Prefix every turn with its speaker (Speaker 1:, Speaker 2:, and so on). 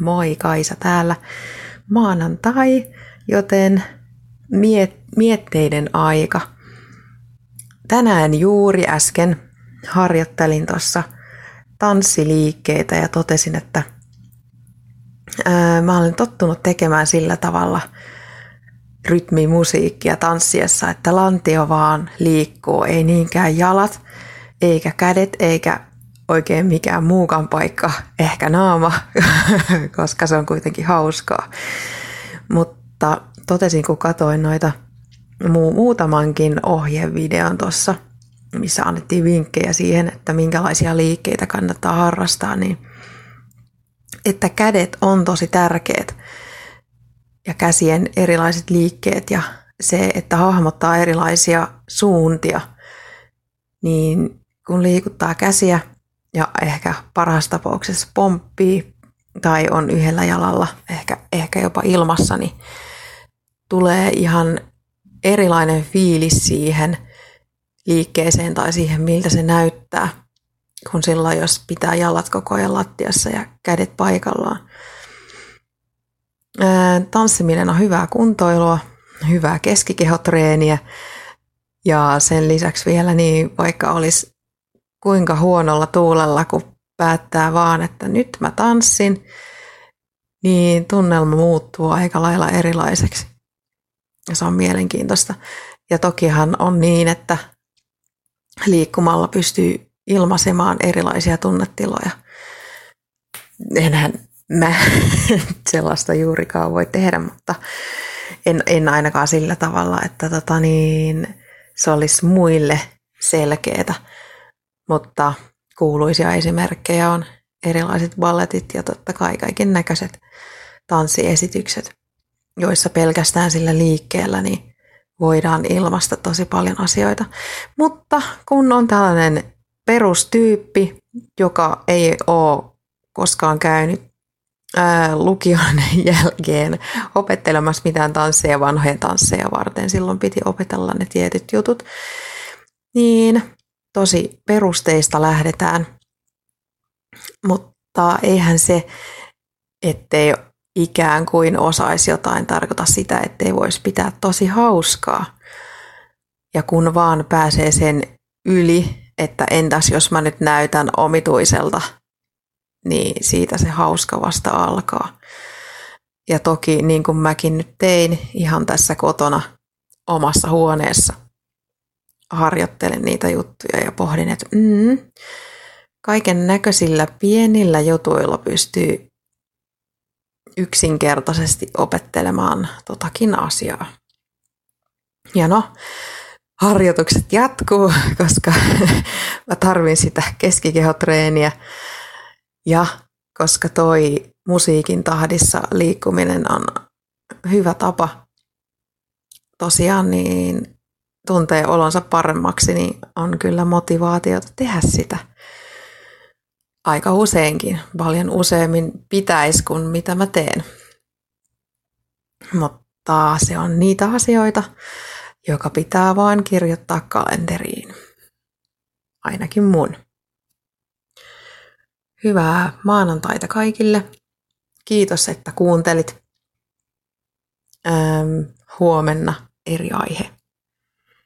Speaker 1: Moi Kaisa täällä. Maanantai, joten miet- mietteiden aika. Tänään juuri äsken harjoittelin tuossa tanssiliikkeitä ja totesin, että ää, mä olen tottunut tekemään sillä tavalla rytmimusiikkia tanssiessa, että lantio vaan liikkuu, ei niinkään jalat, eikä kädet, eikä oikein mikään muukaan paikka, ehkä naama, koska se on kuitenkin hauskaa. Mutta totesin, kun katsoin noita muu, muutamankin ohjevideon tuossa, missä annettiin vinkkejä siihen, että minkälaisia liikkeitä kannattaa harrastaa, niin että kädet on tosi tärkeät ja käsien erilaiset liikkeet ja se, että hahmottaa erilaisia suuntia, niin kun liikuttaa käsiä ja ehkä parhaassa tapauksessa pomppii tai on yhdellä jalalla, ehkä, ehkä jopa ilmassa, niin tulee ihan erilainen fiilis siihen liikkeeseen tai siihen, miltä se näyttää, kun silloin, jos pitää jalat koko ajan lattiassa ja kädet paikallaan. Tanssiminen on hyvää kuntoilua, hyvää keskikehotreeniä ja sen lisäksi vielä niin vaikka olisi kuinka huonolla tuulella, kun päättää vaan, että nyt mä tanssin, niin tunnelma muuttuu aika lailla erilaiseksi. Ja se on mielenkiintoista. Ja tokihan on niin, että liikkumalla pystyy ilmaisemaan erilaisia tunnetiloja. Enhän mä sellaista juurikaan voi tehdä, mutta en, en ainakaan sillä tavalla, että tota niin, se olisi muille selkeää. Mutta kuuluisia esimerkkejä on erilaiset balletit ja totta kai kaiken näköiset tanssiesitykset, joissa pelkästään sillä liikkeellä niin voidaan ilmasta tosi paljon asioita. Mutta kun on tällainen perustyyppi, joka ei ole koskaan käynyt ää, lukion jälkeen opettelemassa mitään tansseja vanhoja tansseja varten, silloin piti opetella ne tietyt jutut, niin tosi perusteista lähdetään, mutta eihän se, ettei ikään kuin osaisi jotain tarkoita sitä, ettei voisi pitää tosi hauskaa. Ja kun vaan pääsee sen yli, että entäs jos mä nyt näytän omituiselta, niin siitä se hauska vasta alkaa. Ja toki niin kuin mäkin nyt tein ihan tässä kotona omassa huoneessa, harjoittelen niitä juttuja ja pohdin, että mm, kaiken näköisillä pienillä jutuilla pystyy yksinkertaisesti opettelemaan totakin asiaa. Ja no, harjoitukset jatkuu, koska mä tarvin sitä keskikehotreeniä ja koska toi musiikin tahdissa liikkuminen on hyvä tapa tosiaan niin tuntee olonsa paremmaksi, niin on kyllä motivaatiota tehdä sitä aika useinkin. Paljon useammin pitäisi kuin mitä mä teen. Mutta se on niitä asioita, joka pitää vain kirjoittaa kalenteriin. Ainakin mun. Hyvää maanantaita kaikille. Kiitos, että kuuntelit. Ähm, huomenna eri aihe.